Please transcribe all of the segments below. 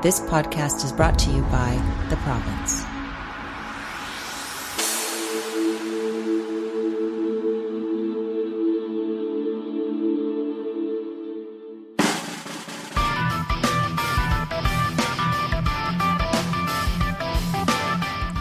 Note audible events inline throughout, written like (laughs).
This podcast is brought to you by The Province.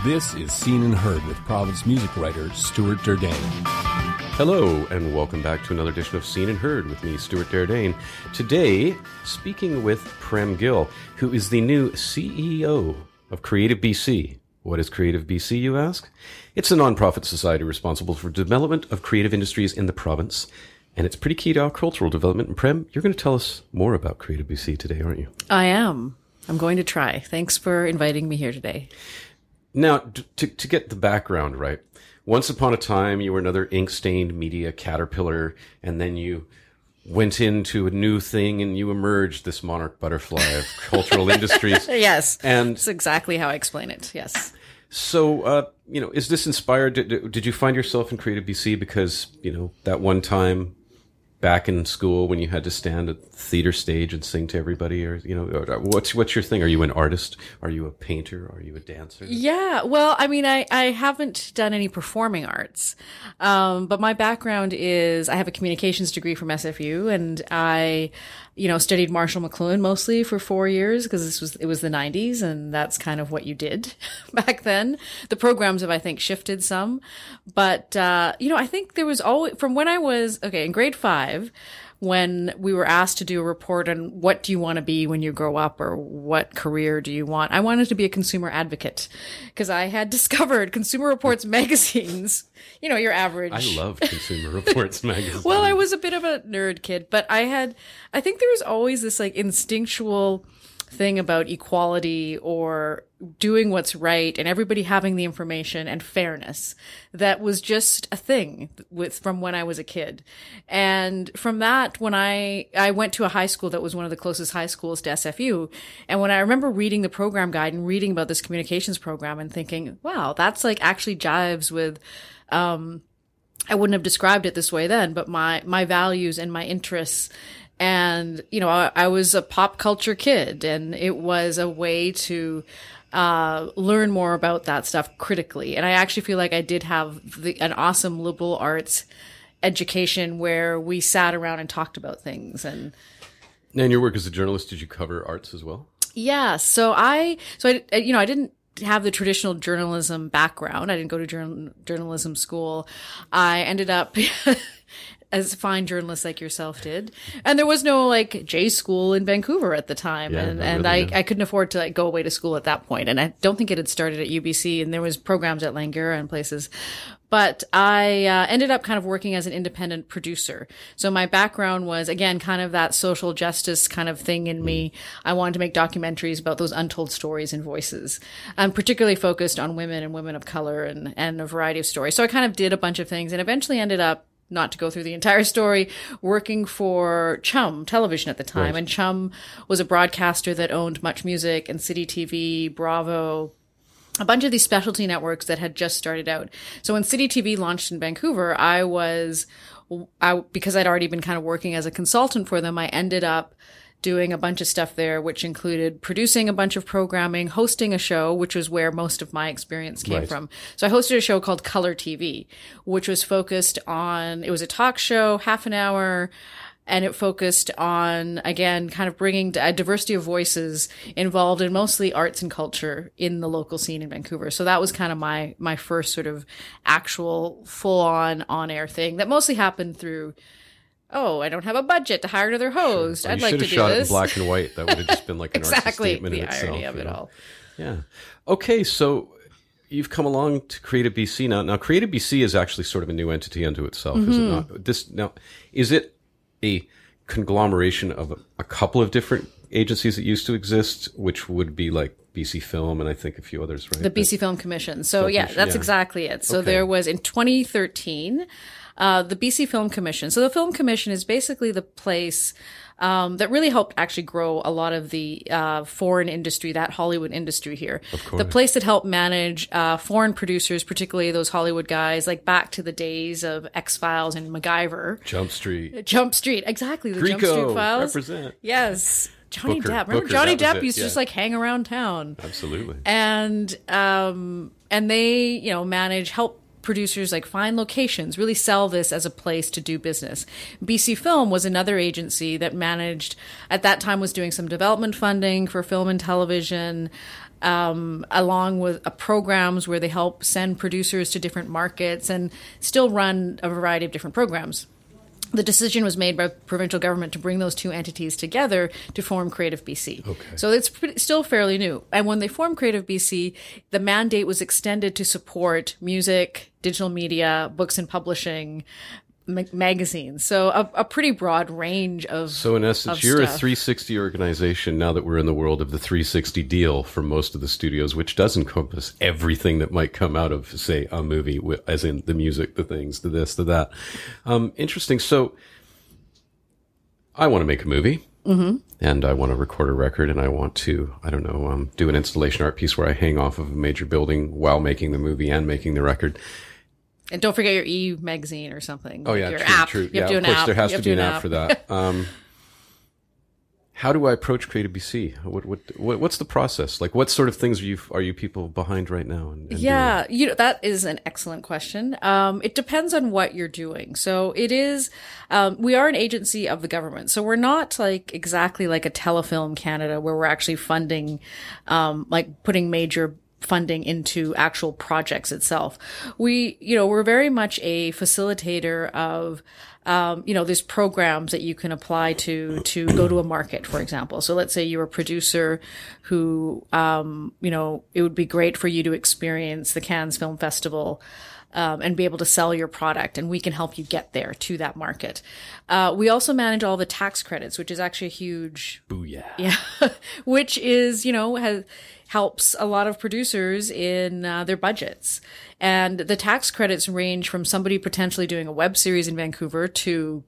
This is Seen and Heard with Province music writer Stuart Derdeyn. Hello, and welcome back to another edition of Seen and Heard with me, Stuart Derdeyn. Today, speaking with Prem Gill, who is the new CEO of Creative BC. What is Creative BC, you ask? It's a nonprofit society responsible for development of creative industries in the province, and it's pretty key to our cultural development. And Prem, you're going to tell us more about Creative BC today, aren't you? I am. I'm going to try. Thanks for inviting me here today. Now, to, to get the background right, once upon a time you were another ink stained media caterpillar, and then you went into a new thing and you emerged this monarch butterfly of (laughs) cultural industries. Yes. And That's exactly how I explain it. Yes. so, uh, you know, is this inspired? Did, did you find yourself in Creative BC because, you know, that one time back in school when you had to stand at the theater stage and sing to everybody or, you know, what's, what's your thing? Are you an artist? Are you a painter? Are you a dancer? Yeah. Well, I mean, I, I haven't done any performing arts. Um, but my background is I have a communications degree from SFU and I, you know, studied Marshall McLuhan mostly for four years because this was, it was the nineties and that's kind of what you did (laughs) back then. The programs have, I think, shifted some, but, uh, you know, I think there was always, from when I was, okay, in grade five, when we were asked to do a report on what do you want to be when you grow up or what career do you want, I wanted to be a consumer advocate because I had (laughs) discovered Consumer Reports magazines. (laughs) You know, your average. I love Consumer Reports (laughs) magazine. Well, I was a bit of a nerd kid, but I had, I think there was always this like instinctual thing about equality or doing what's right and everybody having the information and fairness that was just a thing with from when I was a kid. And from that, when I, I went to a high school that was one of the closest high schools to SFU. And when I remember reading the program guide and reading about this communications program and thinking, wow, that's like actually jives with, um, I wouldn't have described it this way then, but my, my values and my interests. And, you know, I, I was a pop culture kid and it was a way to, uh, learn more about that stuff critically. And I actually feel like I did have the, an awesome liberal arts education where we sat around and talked about things and, Now, in your work as a journalist, did you cover arts as well? Yeah. So I, so I, you know, I didn't have the traditional journalism background. I didn't go to journal, journalism school. I ended up (laughs) as fine journalists like yourself did. And there was no like J school in Vancouver at the time. Yeah, and and really, I. I couldn't afford to like go away to school at that point. And I don't think it had started at UBC and there was programs at Langara and places. But I uh, ended up kind of working as an independent producer. So my background was again kind of that social justice kind of thing in me. I wanted to make documentaries about those untold stories and voices. I'm particularly focused on women and women of color and and a variety of stories. So I kind of did a bunch of things and eventually ended up not to go through the entire story, working for Chum Television at the time. And Chum was a broadcaster that owned Much Music and City TV, Bravo, a bunch of these specialty networks that had just started out. So when City TV launched in Vancouver, I was, I, because I'd already been kind of working as a consultant for them, I ended up doing a bunch of stuff there, which included producing a bunch of programming, hosting a show, which was where most of my experience came Right. from. So I hosted a show called Color TV, which was focused on, it was a talk show, half an hour, and it focused on, again, kind of bringing a diversity of voices involved in mostly arts and culture in the local scene in Vancouver. So that was kind of my, my first sort of actual full on on air thing that mostly happened through, oh, I don't have a budget to hire another host. Well, I'd you like should to have do shot it in black and white. That would have just been like (laughs) an exactly. statement The in itself. irony of it know? all. Yeah. Okay, so you've come along to Creative BC now. Now, Creative BC is actually sort of a new entity unto itself, is it Mm-hmm. not? This now is it a conglomeration of a, a couple of different agencies that used to exist, which would be like BC Film and I think a few others, right? The BC Film Commission. So yeah, Commission, that's yeah. exactly it. So Okay. there was in 2013, uh, the BC Film Commission. So the Film Commission is basically the place um, that really helped actually grow a lot of the uh, foreign industry, that Hollywood industry here. The place that helped manage uh, foreign producers, particularly those Hollywood guys, like back to the days of X Files and MacGyver. Jump Street. Jump Street, exactly the Jump Street Files. represent. Yes. Johnny Booker- Depp. Remember Booker, Johnny Depp used to yeah. just like hang around town. Absolutely. and um and they you know manage help producers like find locations really sell this as a place to do business. Bc film was another agency that managed at that time was doing some development funding for film and television um, along with uh, programs where they help send producers to different markets and still run a variety of different programs the decision was made by provincial government to bring those two entities together to form Creative BC. Okay. So it's pretty, still fairly new. And when they formed Creative BC, the mandate was extended to support music, digital media, books and publishing, ma- magazines. So a, a pretty broad range of. So in essence, you're a 360 organization now that we're in the world of the 360 deal for most of the studios, which does encompass everything that might come out of, say, a movie, as in the music, the things, the this, the that. Um, interesting. So I want to make a movie. Mm-hmm. And I want to record a record, and I want to, I don't know, um, do an installation art piece where I hang off of a major building while making the movie and making the record. And don't forget your E magazine or something. Oh yeah, your true, app. true. You yeah, have to do of an course app. there has You to be an do app for that. (laughs) Um, how do I approach Creative BC? What, what what what's the process? Like, what sort of things are you are you people behind right now? And, and Yeah, you know that is an excellent question. Um, it depends on what you're doing. So it is. Um, we are an agency of the government, so we're not like exactly like a Telefilm Canada where we're actually funding, um, like putting major funding into actual projects itself. We, you know, we're very much a facilitator of um, you know, there's programs that you can apply to to go to a market, for example. So let's say you're a producer who, um, you know, it would be great for you to experience the Cannes Film Festival. Um, and be able to sell your product, and we can help you get there to that market. Uh, we also manage all the tax credits, which is actually a huge Booyah. yeah, (laughs) which is you know has helps a lot of producers in uh, their budgets, and the tax credits range from somebody potentially doing a web series in Vancouver to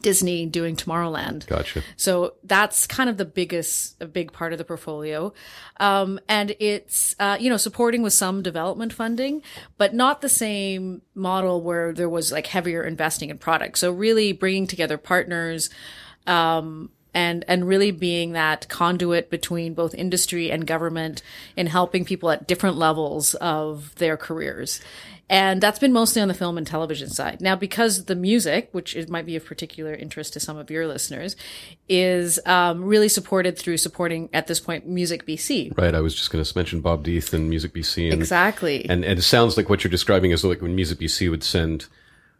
Disney doing Tomorrowland. Gotcha. So that's kind of the biggest, a big part of the portfolio. Um, and it's, uh, you know, supporting with some development funding, but not the same model where there was like heavier investing in products. So really bringing together partners, um, and, and really being that conduit between both industry and government in helping people at different levels of their careers. And that's been mostly on the film and television side. Now, because the music, which is, might be of particular interest to some of your listeners, is um, really supported through supporting at this point Music BC. Right. I was just going to mention Bob D'Eith and Music BC. And, Exactly. And and it sounds like what you're describing is like when Music BC would send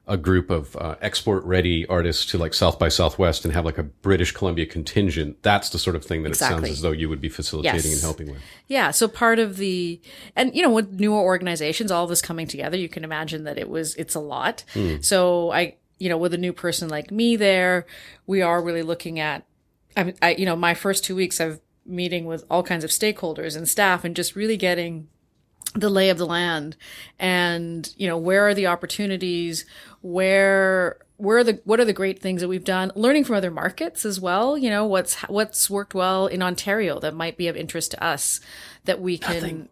a group of uh, export ready artists to like South by Southwest and have like a British Columbia contingent. That's the sort of thing that it sounds as though you would be facilitating Yes. and helping with. Yeah. So part of the, and you know, with newer organizations, all this coming together, you can imagine that it was, it's a lot. So I, you know, with a new person like me there, we are really looking at, I, I, you know, my first two weeks of meeting with all kinds of stakeholders and staff and just really getting the lay of the land and you know where are the opportunities? Where where are the what are the great things that we've done? Learning from other markets as well you know what's what's worked well in Ontario that might be of interest to us that we can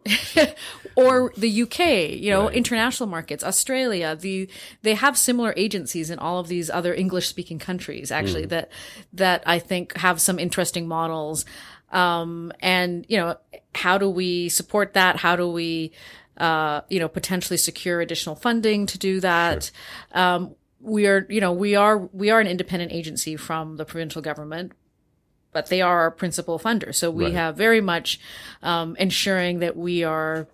(laughs) or the UK you know international markets Australia the they have similar agencies in all of these other English speaking countries actually mm. that that I think have some interesting models um, and you know how do we support that? How do we uh, you know potentially secure additional funding to do that? Um, we are you know we are we are an independent agency from the provincial government but they are our principal funder. So we Right. have very much um, ensuring that we are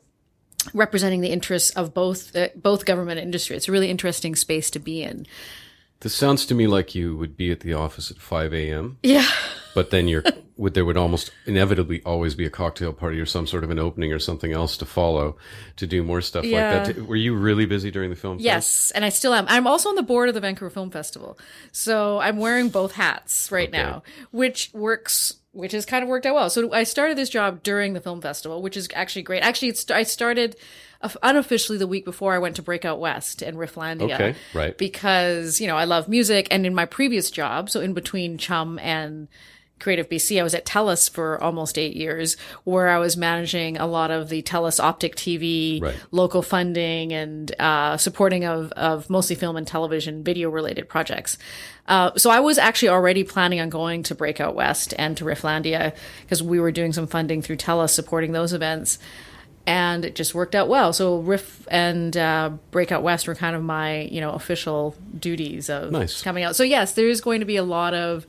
representing the interests of both uh, both government and industry. It's a really interesting space to be in This sounds to me like you would be at the office at 5 a.m. yeah but then you're would there would almost inevitably always be a cocktail party or some sort of an opening or something else to follow to do more stuff Yeah. like that. Were you really busy during the film? fest? Yes, and I still am. I'm also on the board of the Vancouver Film Festival. So I'm wearing both hats right Okay. now, which works which has kind of worked out well. So I started this job during the film festival, which is actually great. Actually, it's I started unofficially the week before I went to Breakout West and Rifflandia. Okay, right. Because, you know, I love music and in my previous job, so in between Chum and Creative BC, I was at TELUS for almost eight years, where I was managing a lot of the TELUS Optic TV, Right. local funding, and uh, supporting of of mostly film and television video related projects. Uh, so I was actually already planning on going to Breakout West and to Rifflandia because we were doing some funding through TELUS supporting those events and it just worked out well. So Riff and uh, Breakout West were kind of my you know official duties of Nice. coming out. So yes, there is going to be a lot of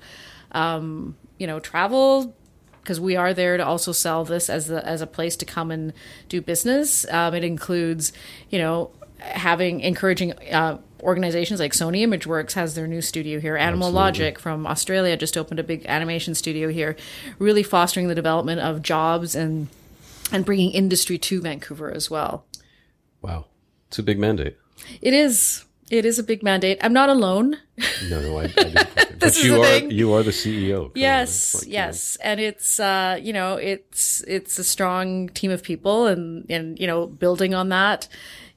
um, you know travel because we are there to also sell this as the as a place to come and do business. Um, it includes you know having encouraging. Uh, Organizations like Sony ImageWorks has their new studio here. Animal Logic from Australia just opened a big animation studio here, really fostering the development of jobs and and bringing industry to Vancouver as well. Wow. It's a big mandate. It is. It is a big mandate. I'm not alone. No, no, I, I (laughs) didn't (laughs) but is you the are thing. you are the CEO. On, it's Yes, you know, yes, and it's uh, you know it's it's a strong team of people, and and you know building on that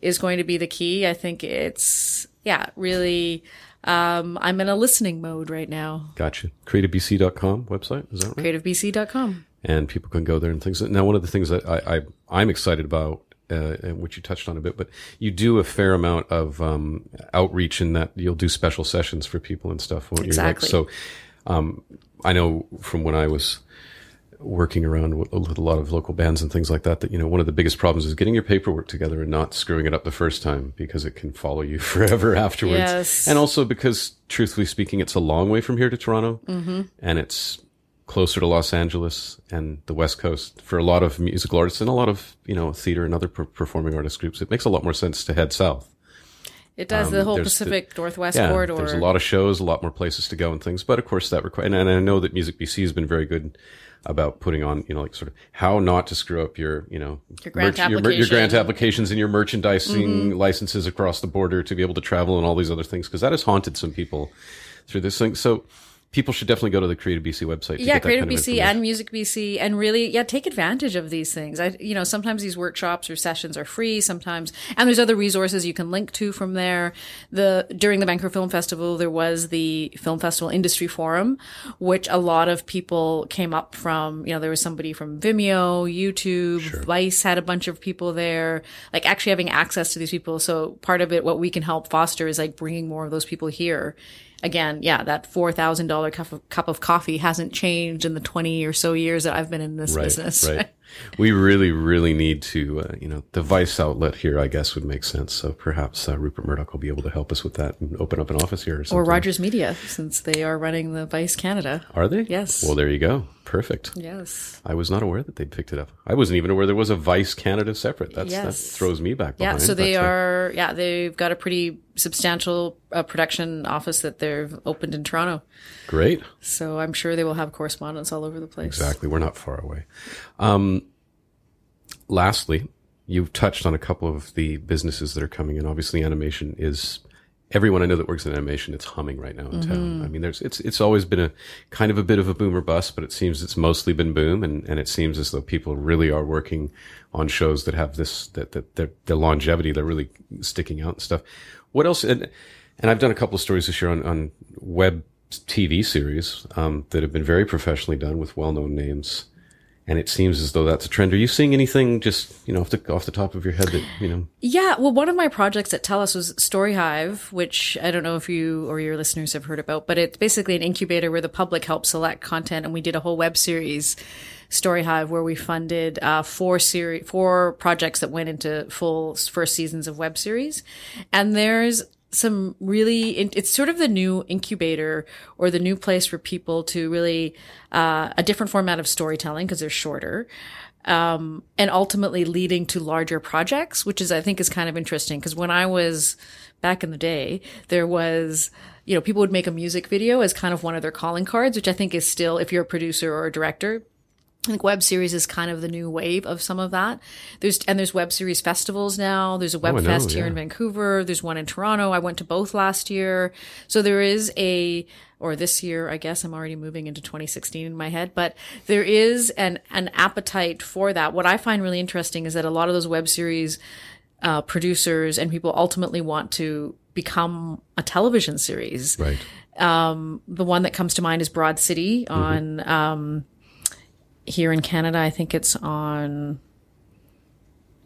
is going to be the key. I think it's yeah, really. Um, I'm in a listening mode right now. Gotcha. CreativeBC.com website is that right? CreativeBC.com. and people can go there and things. Now, one of the things that I, I I'm excited about, uh, and which you touched on a bit, but you do a fair amount of um, outreach in that you'll do special sessions for people and stuff. Won't Exactly. You? Like, so, um, I know from when I was working around with with a lot of local bands and things like that, that you know one of the biggest problems is getting your paperwork together and not screwing it up the first time because it can follow you (laughs) forever afterwards. Yes. And also because, truthfully speaking, it's a long way from here to Toronto, mm-hmm. and it's closer to Los Angeles and the West Coast for a lot of musical artists and a lot of you know theater and other per- performing artist groups. It makes a lot more sense to head south. It does the whole Um, there's the- Pacific Northwest Yeah, corridor. there's a lot of shows, a lot more places to go and things. But of course, that requires. And, and I know that Music BC has been very good about putting on, you know, like sort of how not to screw up your, you know, Your grant your, mer- your grant. Mm-hmm. applications and your merchandising licenses across the border to be able to travel and all these other things because that has haunted some people through this thing. So people should definitely go to the Creative BC website. To yeah, get that Creative BC and Music BC, and really, yeah, take advantage of these things. I, you know, sometimes these workshops or sessions are free. Sometimes, and there's other resources you can link to from there. The during the Vancouver Film Festival, there was the Film Festival Industry Forum, which a lot of people came up from. You know, there was somebody from Vimeo, YouTube, Vice had a bunch of people there. Like actually having access to these people. So part of it, what we can help foster is like bringing more of those people here again, yeah, that four thousand dollar cup of cup of coffee hasn't changed in the twenty or so years that I've been in this right, business. Right. (laughs) We really, really need to, uh, you know, the Vice outlet here, I guess, would make sense. So perhaps uh, Rupert Murdoch will be able to help us with that and open up an office here or something. Or Rogers Media, since they are running the Vice Canada. Are they? Yes. Well, there you go. Perfect. Yes. I was not aware that they picked it up. I wasn't even aware there was a Vice Canada separate. That's, That throws me back Yeah. So they are. Yeah, they've got a pretty substantial uh, production office that they've opened in Toronto. great. So I'm sure they will have correspondence all over the place. Exactly. We're not far away. Um, lastly, you've touched on a couple of the businesses that are coming in. Obviously, animation is everyone I know that works in animation. It's humming right now in town. I mean, there's it's it's always been a kind of a bit of a boomer bust, but it seems it's mostly been boom, and and it seems as though people really are working on shows that have this that that their their longevity. They're really sticking out and stuff. What else? And and I've done a couple of stories this year on on web TV series um, that have been very professionally done with well known names and it seems as though that's a trend. Are you seeing anything just you know off the off the top of your head that you know? Yeah, well, one of my projects at TELUS was Story Hive, which I don't know if you or your listeners have heard about, but it's basically an incubator where the public helps select content, and we did a whole web series, Story Hive, where we funded uh, four series, four projects that went into full first seasons of web series, and there's some really it's sort of the new incubator or the new place for people to really uh, a different format of storytelling because they're shorter um, and ultimately leading to larger projects, which is, I think, is kind of interesting. Because when I was back in the day, there was, you know, people would make a music video as kind of one of their calling cards, which I think is still, if you're a producer or a director, I think web series is kind of the new wave of some of that. There's and there's web series festivals now. There's a web Oh, I know, fest here yeah. in Vancouver. There's one in Toronto. I went to both last year. So there is a or this year, I guess I'm already moving into 2016 in my head, but there is an an appetite for that. What I find really interesting is that a lot of those web series uh, producers and people ultimately want to become a television series. Right. The one that comes to mind is Broad City on um, here in Canada. I think it's on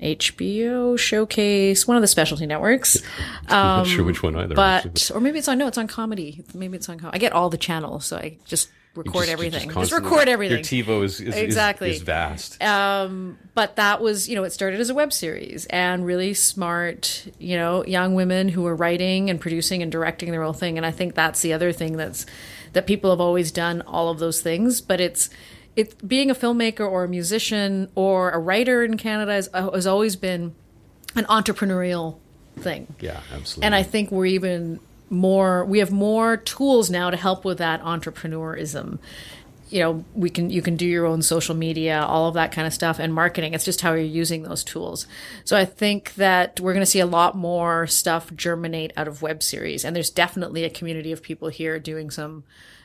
HBO Showcase, one of the specialty networks. (laughs) I'm not sure um, which one either. actually, But or maybe it's on no, it's on comedy. Maybe it's on. Com- I get all the channels, so I just record Just- everything. Just, constantly- record everything. Your TiVo is, is, Exactly. is, is vast. Um, but that was you know it started as a web series and really smart you know young women who were writing and producing and directing their own thing and i think that's the other thing that's that people have always done all of those things but it's it's being a filmmaker or a musician or a writer in canada has, uh, has always been an entrepreneurial thing yeah, absolutely. and I think we're even more we have more tools now to help with that entrepreneurism. You know, we can you can do your own social media, all of that kind of stuff and marketing. It's just how you're using those tools. So I think that we're going to see a lot more stuff germinate out of web series and there's definitely a community of people here doing some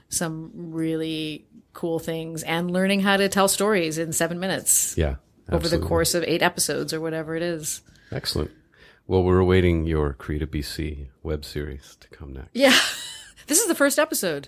some really cool things and learning how to tell stories in 7 minutes yeah, over the course of 8 episodes or whatever it is. Excellent. Well, we're awaiting your Creative BC web series to come next. Yeah. (laughs) This is the first episode.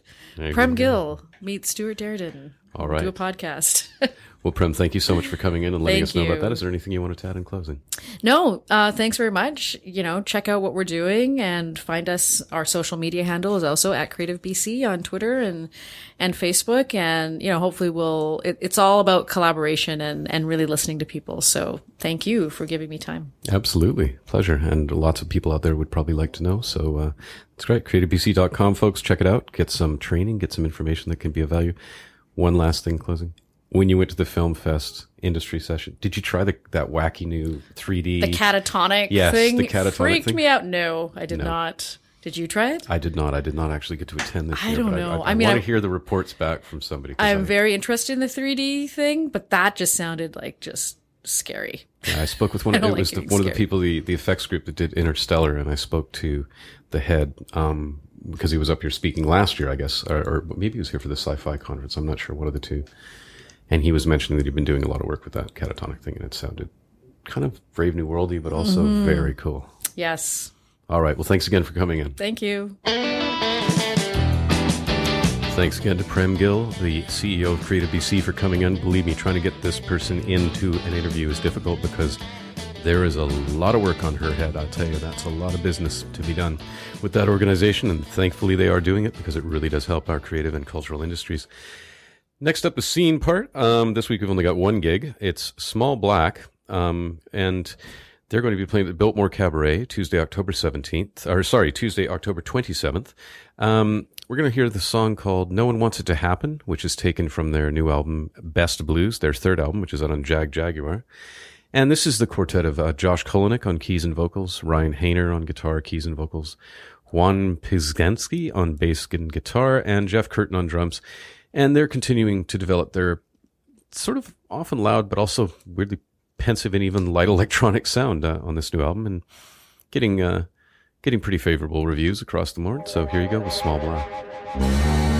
Prem. Gill meets Stuart Derdeyn. All right. Do a podcast. (laughs) Well, Prem, thank you so much for coming in and letting us know about that. Is there anything you wanted to add in closing? no, uh, thanks very much. You know, check out what we're doing and find us. Our social media handle is also at Creative BC on Twitter and and Facebook. And you know, hopefully, we'll. It, it's all about collaboration and and really listening to people. So thank you for giving me time. Absolutely. Pleasure. And lots of people out there would probably like to know. So uh, it's great. CreativeBC.com, folks. Check it out. Get some training, get some information that can be of value. One last thing closing. When you went to the Film Fest industry session, did you try the, that wacky new 3D? The catatonic Yes, thing the catatonic freaked thing. me out. No, I did not. Did you try it? I did not. I did not actually get to attend this I year. don't know. I, I, I mean, want I- to hear the reports back from somebody. I'm very interested in the 3D thing, but that just sounded like just scary. I spoke with one. (laughs) Of, it was the, one of the people, the the effects group that did Interstellar, and I spoke to the head um, because he was up here speaking last year, I guess, or, or maybe he was here for the sci-fi conference. I'm not sure, one of the two. And he was mentioning that he'd been doing a lot of work with that catatonic thing, and it sounded kind of Brave New Worldy, but also Mm-hmm. very cool. Yes. All right. Well, thanks again for coming in. Thank you. Thanks again to Prem Gill, the CEO of Creative BC, for coming in. Believe me, trying to get this person into an interview is difficult because there is a lot of work on her head. I'll tell you, that's a lot of business to be done with that organization, and thankfully they are doing it because it really does help our creative and cultural industries. Next up, the scene part. Um, this week we've only got one gig. It's Small Black, um, and they're going to be playing at the Biltmore Cabaret Tuesday, October 17th, or sorry, Tuesday, October 27th. Um, we're going to hear the song called No One Wants It to Happen, which is taken from their new album, Best Blues, their third album, which is out on Jagjaguwar. And this is the quartet of uh, Josh Kolenik on keys and vocals, Ryan Heyner on guitar, keys and vocals, Juan Pieczanski on bass and guitar, and Jeff Curtin on drums. And they're continuing to develop their sort of often loud, but also weirdly pensive and even light electronic sound uh, on this new album, and getting uh, getting pretty favorable reviews across the board. So here you go with Small Black.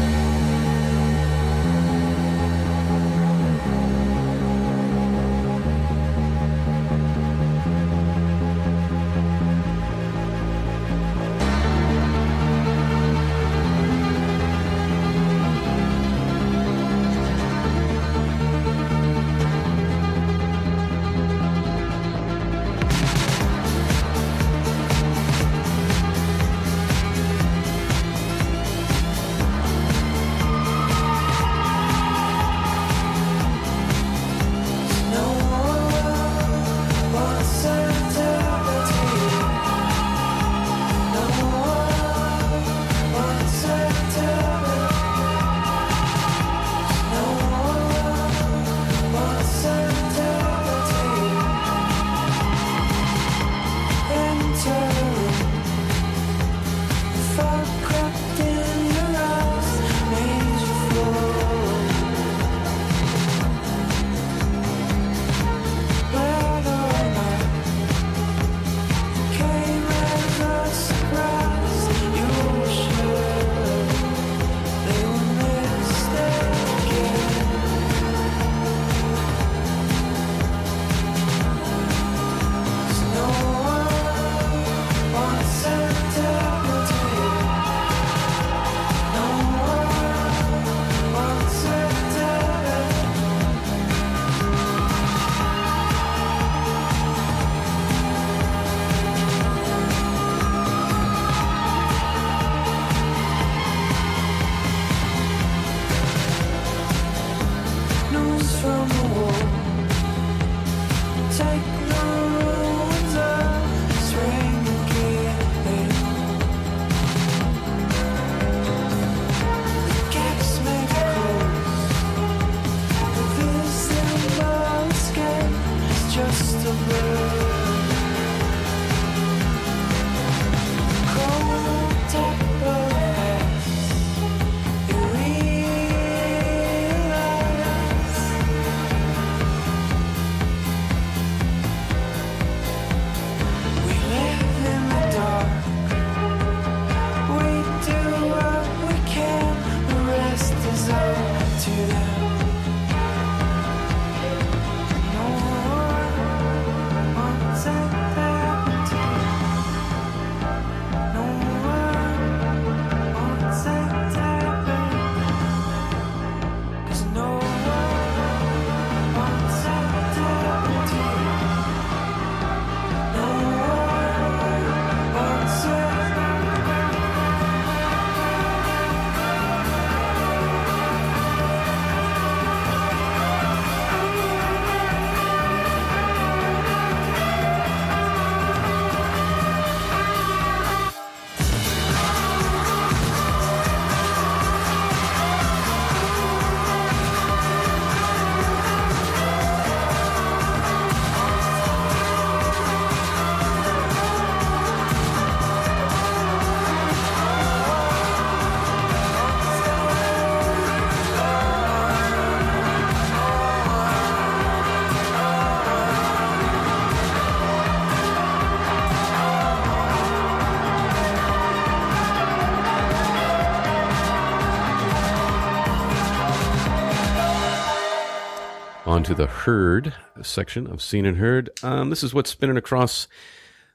On to the Heard section of Seen and Heard. Um, this is what's spinning across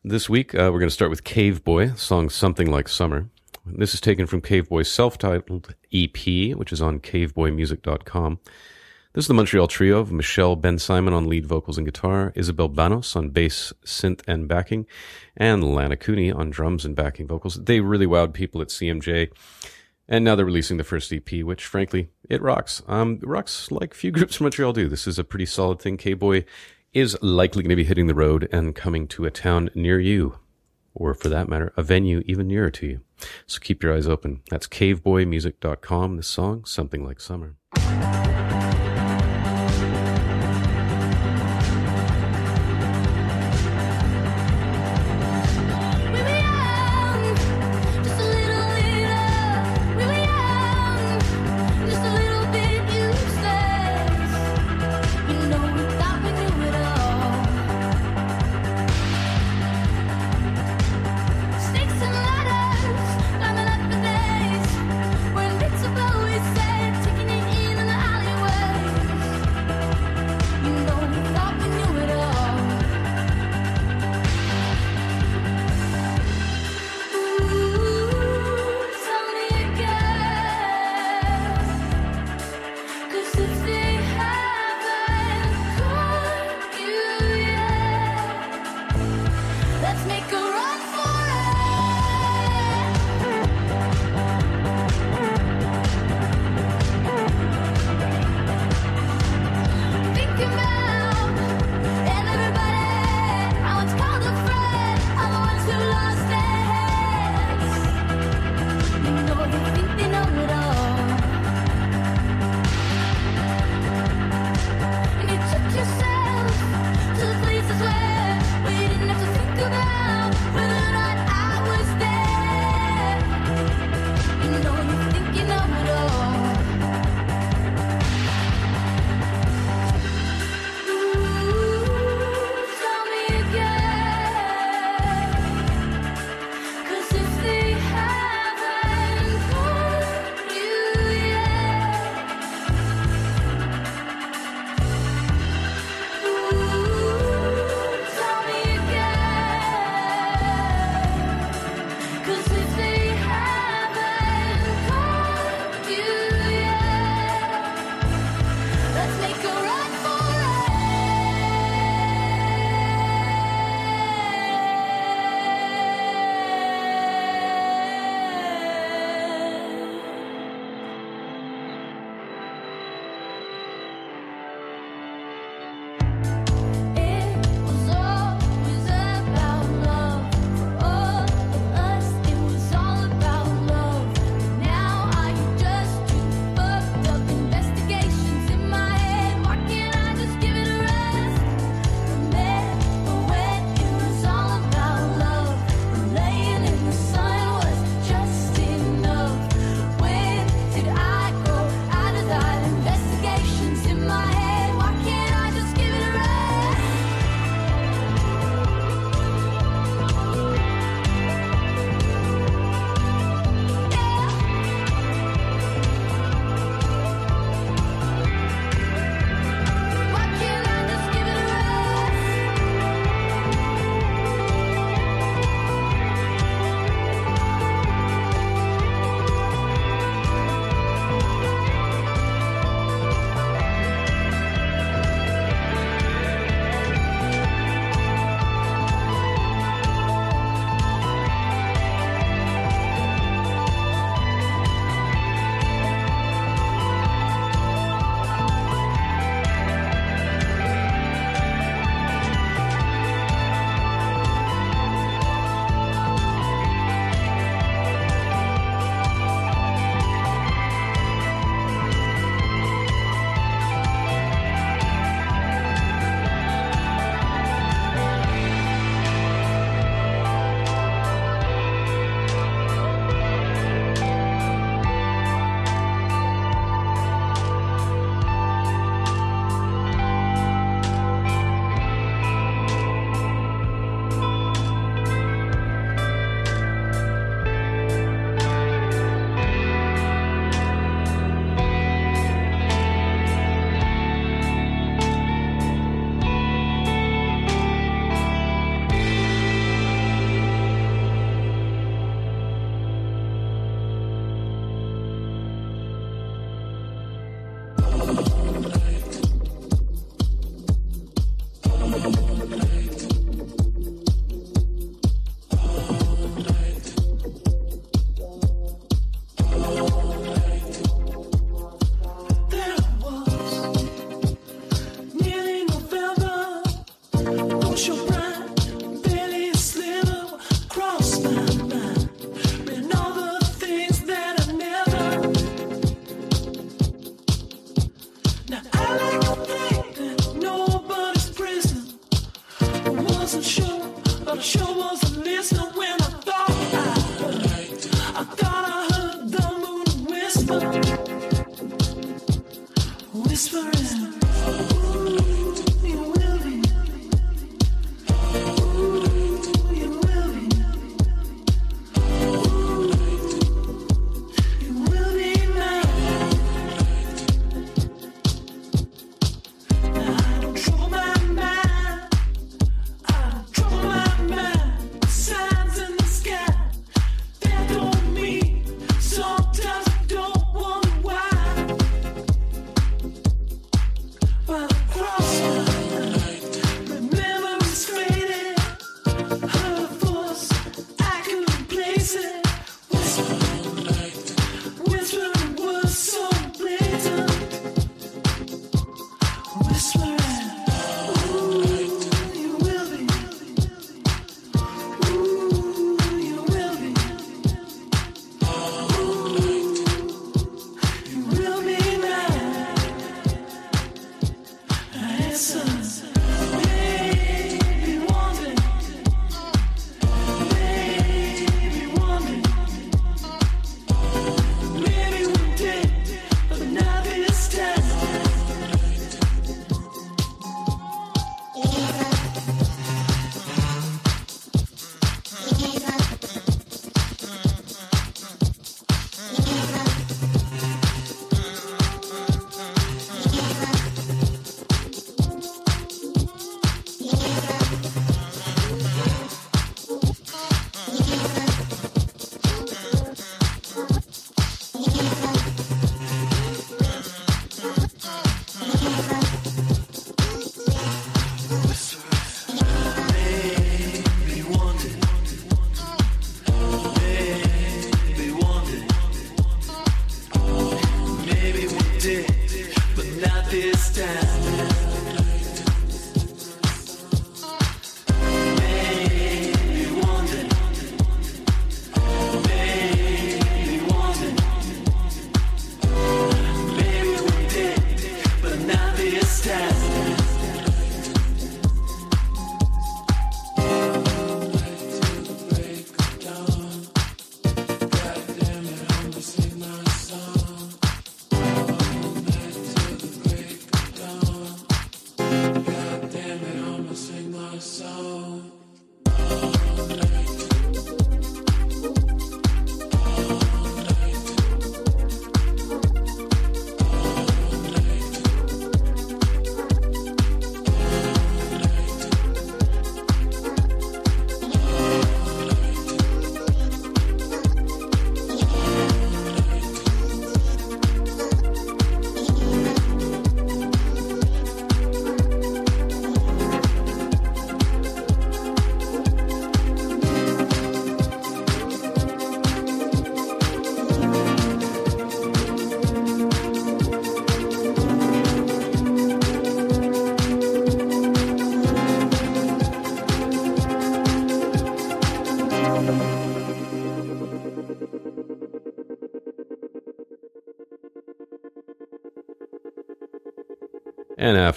this week. Uh, we're going to start with Cave Boy, song Something Like Summer. This is taken from Cave Boy's self titled EP, which is on caveboymusic.com. This is the Montreal trio of Michelle Bensimon on lead vocals and guitar, Isabel Banos on bass, synth, and backing, and Lana Cooney on drums and backing vocals. They really wowed people at CMJ. And now they're releasing the first EP, which frankly, it rocks. Um, it rocks like few (laughs) groups from Montreal do. This is a pretty solid thing. Cave Boy is likely going to be hitting the road and coming to a town near you, or for that matter, a venue even nearer to you. So keep your eyes open. That's caveboymusic.com. This song, Something Like Summer.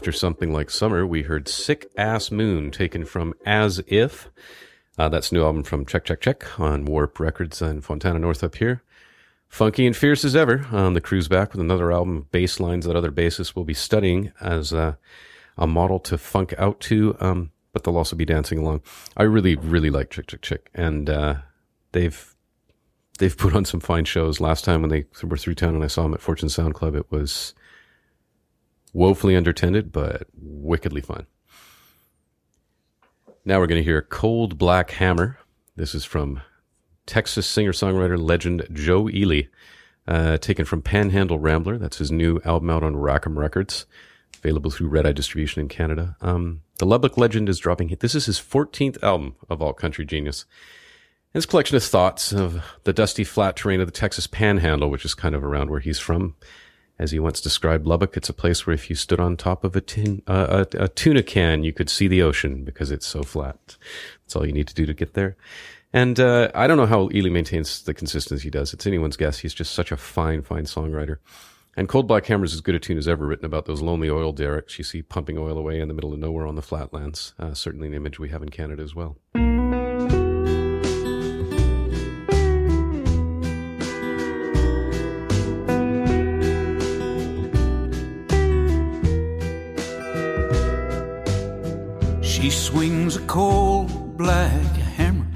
After something like Summer, we heard Sick Ass Moon, taken from As If. Uh, that's a new album from Chk Chk Chk on Warp Records in Fontana North up here. Funky and fierce as ever. Um, the crew's back with another album of bass lines that other bassists will be studying as uh, a model to funk out to, um, but they'll also be dancing along. I really, really like Chick Chick Chick, and uh, they've they've put on some fine shows. Last time when they were through town and I saw them at Fortune Sound Club, it was woefully undertended, but wickedly fun. Now we're going to hear Cold Black Hammer. This is from Texas singer songwriter legend Joe Ely. uh, taken from Panhandle Rambler. That's his new album out on Rack 'Em Records, available through Red Eye Distribution in Canada. Um, the Lubbock Legend is dropping. This is his 14th album of All Country Genius. His collection of thoughts of the dusty flat terrain of the Texas Panhandle, which is kind of around where he's from. As he once described Lubbock, it's a place where if you stood on top of a, tin, uh, a, a tuna can, you could see the ocean because it's so flat. That's all you need to do to get there. And uh, I don't know how Ely maintains the consistency he does. It's anyone's guess. He's just such a fine, fine songwriter. And Cold Black Hammer is as good a tune as ever written about those lonely oil derricks you see pumping oil away in the middle of nowhere on the flatlands. Uh, certainly an image we have in Canada as well. She swings a cold black hammer,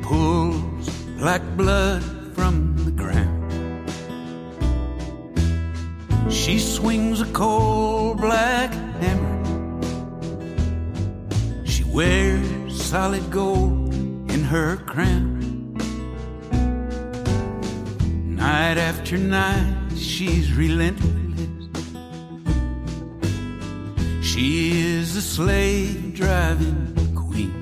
pulls black blood from the ground. She swings a cold black hammer. She wears solid gold in her crown. Night after night, she's relentless. She is the slave driving queen.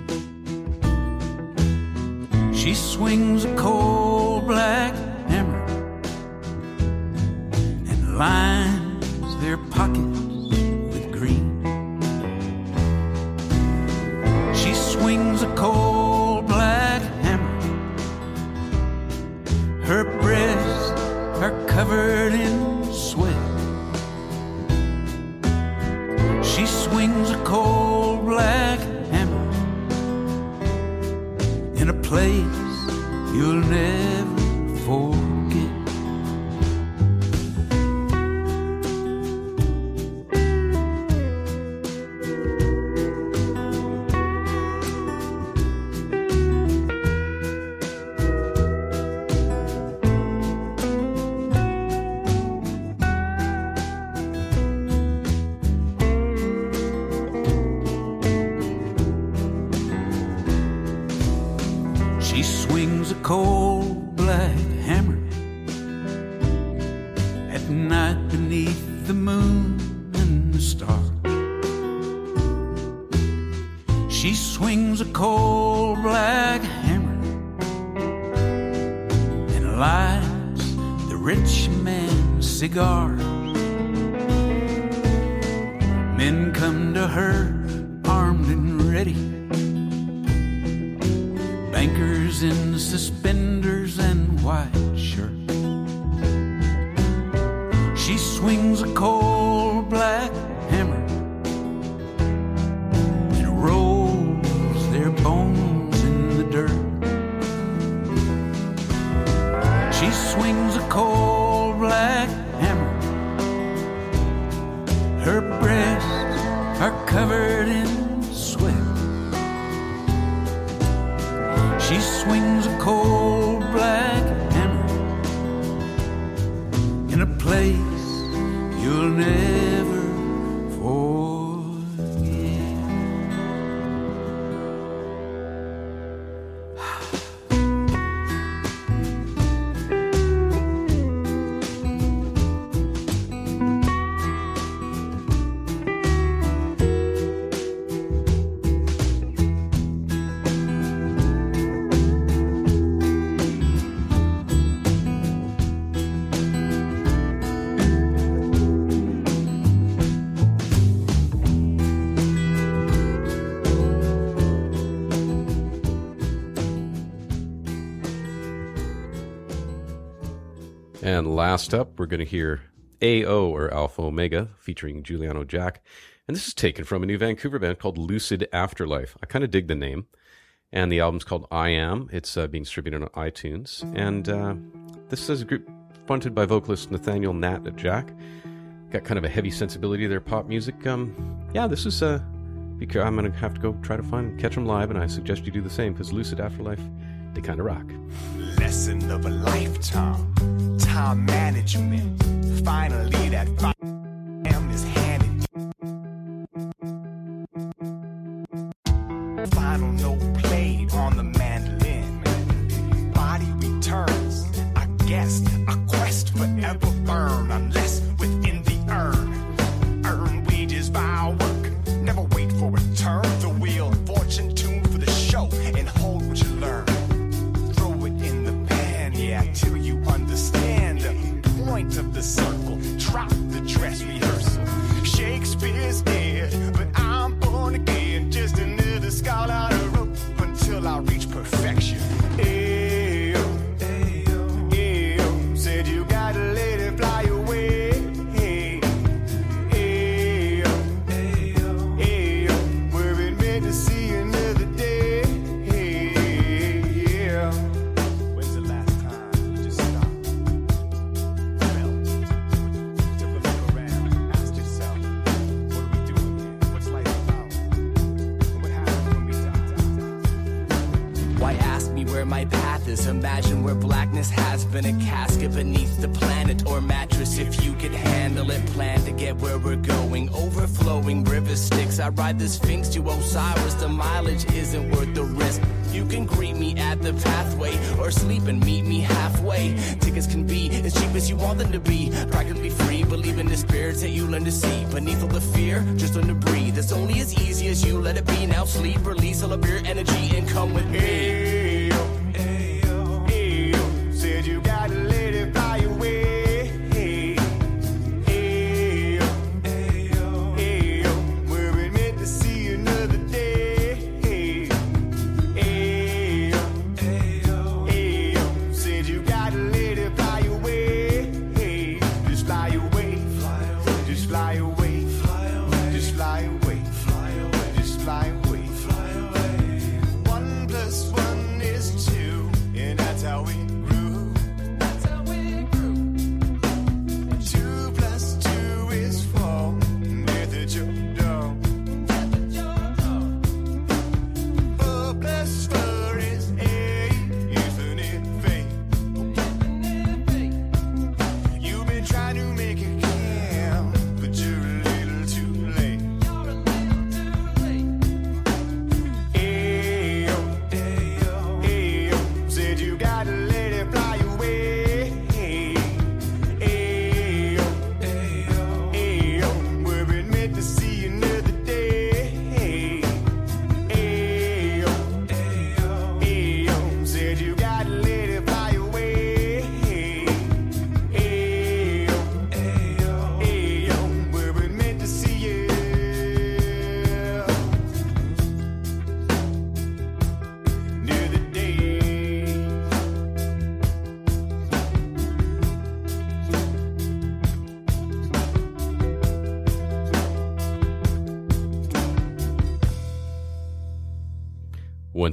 She swings a cold black cold black hammer at night beneath the moon and the stars. She swings a cold black hammer and lights the rich man's cigars. A place you'll never last up, we're going to hear AO or Alpha Omega featuring Juliano Jack. And this is taken from a new Vancouver band called Lucid Afterlife. I kind of dig the name. And the album's called I Am. It's uh, being distributed on iTunes. And uh, this is a group fronted by vocalist Nathaniel Nat at Jack. Got kind of a heavy sensibility to their pop music. Um, yeah, this is. Uh, be I'm going to have to go try to find catch them live, and I suggest you do the same because Lucid Afterlife, they kind of rock. Lesson of a lifetime. Time management. Finally, that Overflowing river Styx. I ride the Sphinx to Osiris. The mileage isn't worth the risk. You can greet me at the pathway or sleep and meet me halfway. Tickets can be as cheap as you want them to be. Practically free. Believe in the spirits that you learn to see. Beneath all the fear, just learn to breathe. It's only as easy as you let it be. Now sleep, release all of your energy and come with me.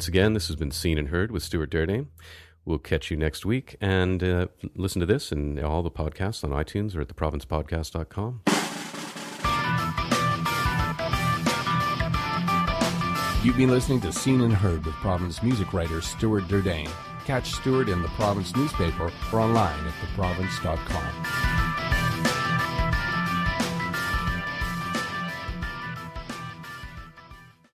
Once again, this has been Seen and Heard with Stuart Derdeyn. We'll catch you next week and uh, listen to this and all the podcasts on iTunes or at theprovincepodcast.com. You've been listening to Seen and Heard with Province music writer Stuart Derdeyn. Catch Stuart in the Province newspaper or online at theprovince.com.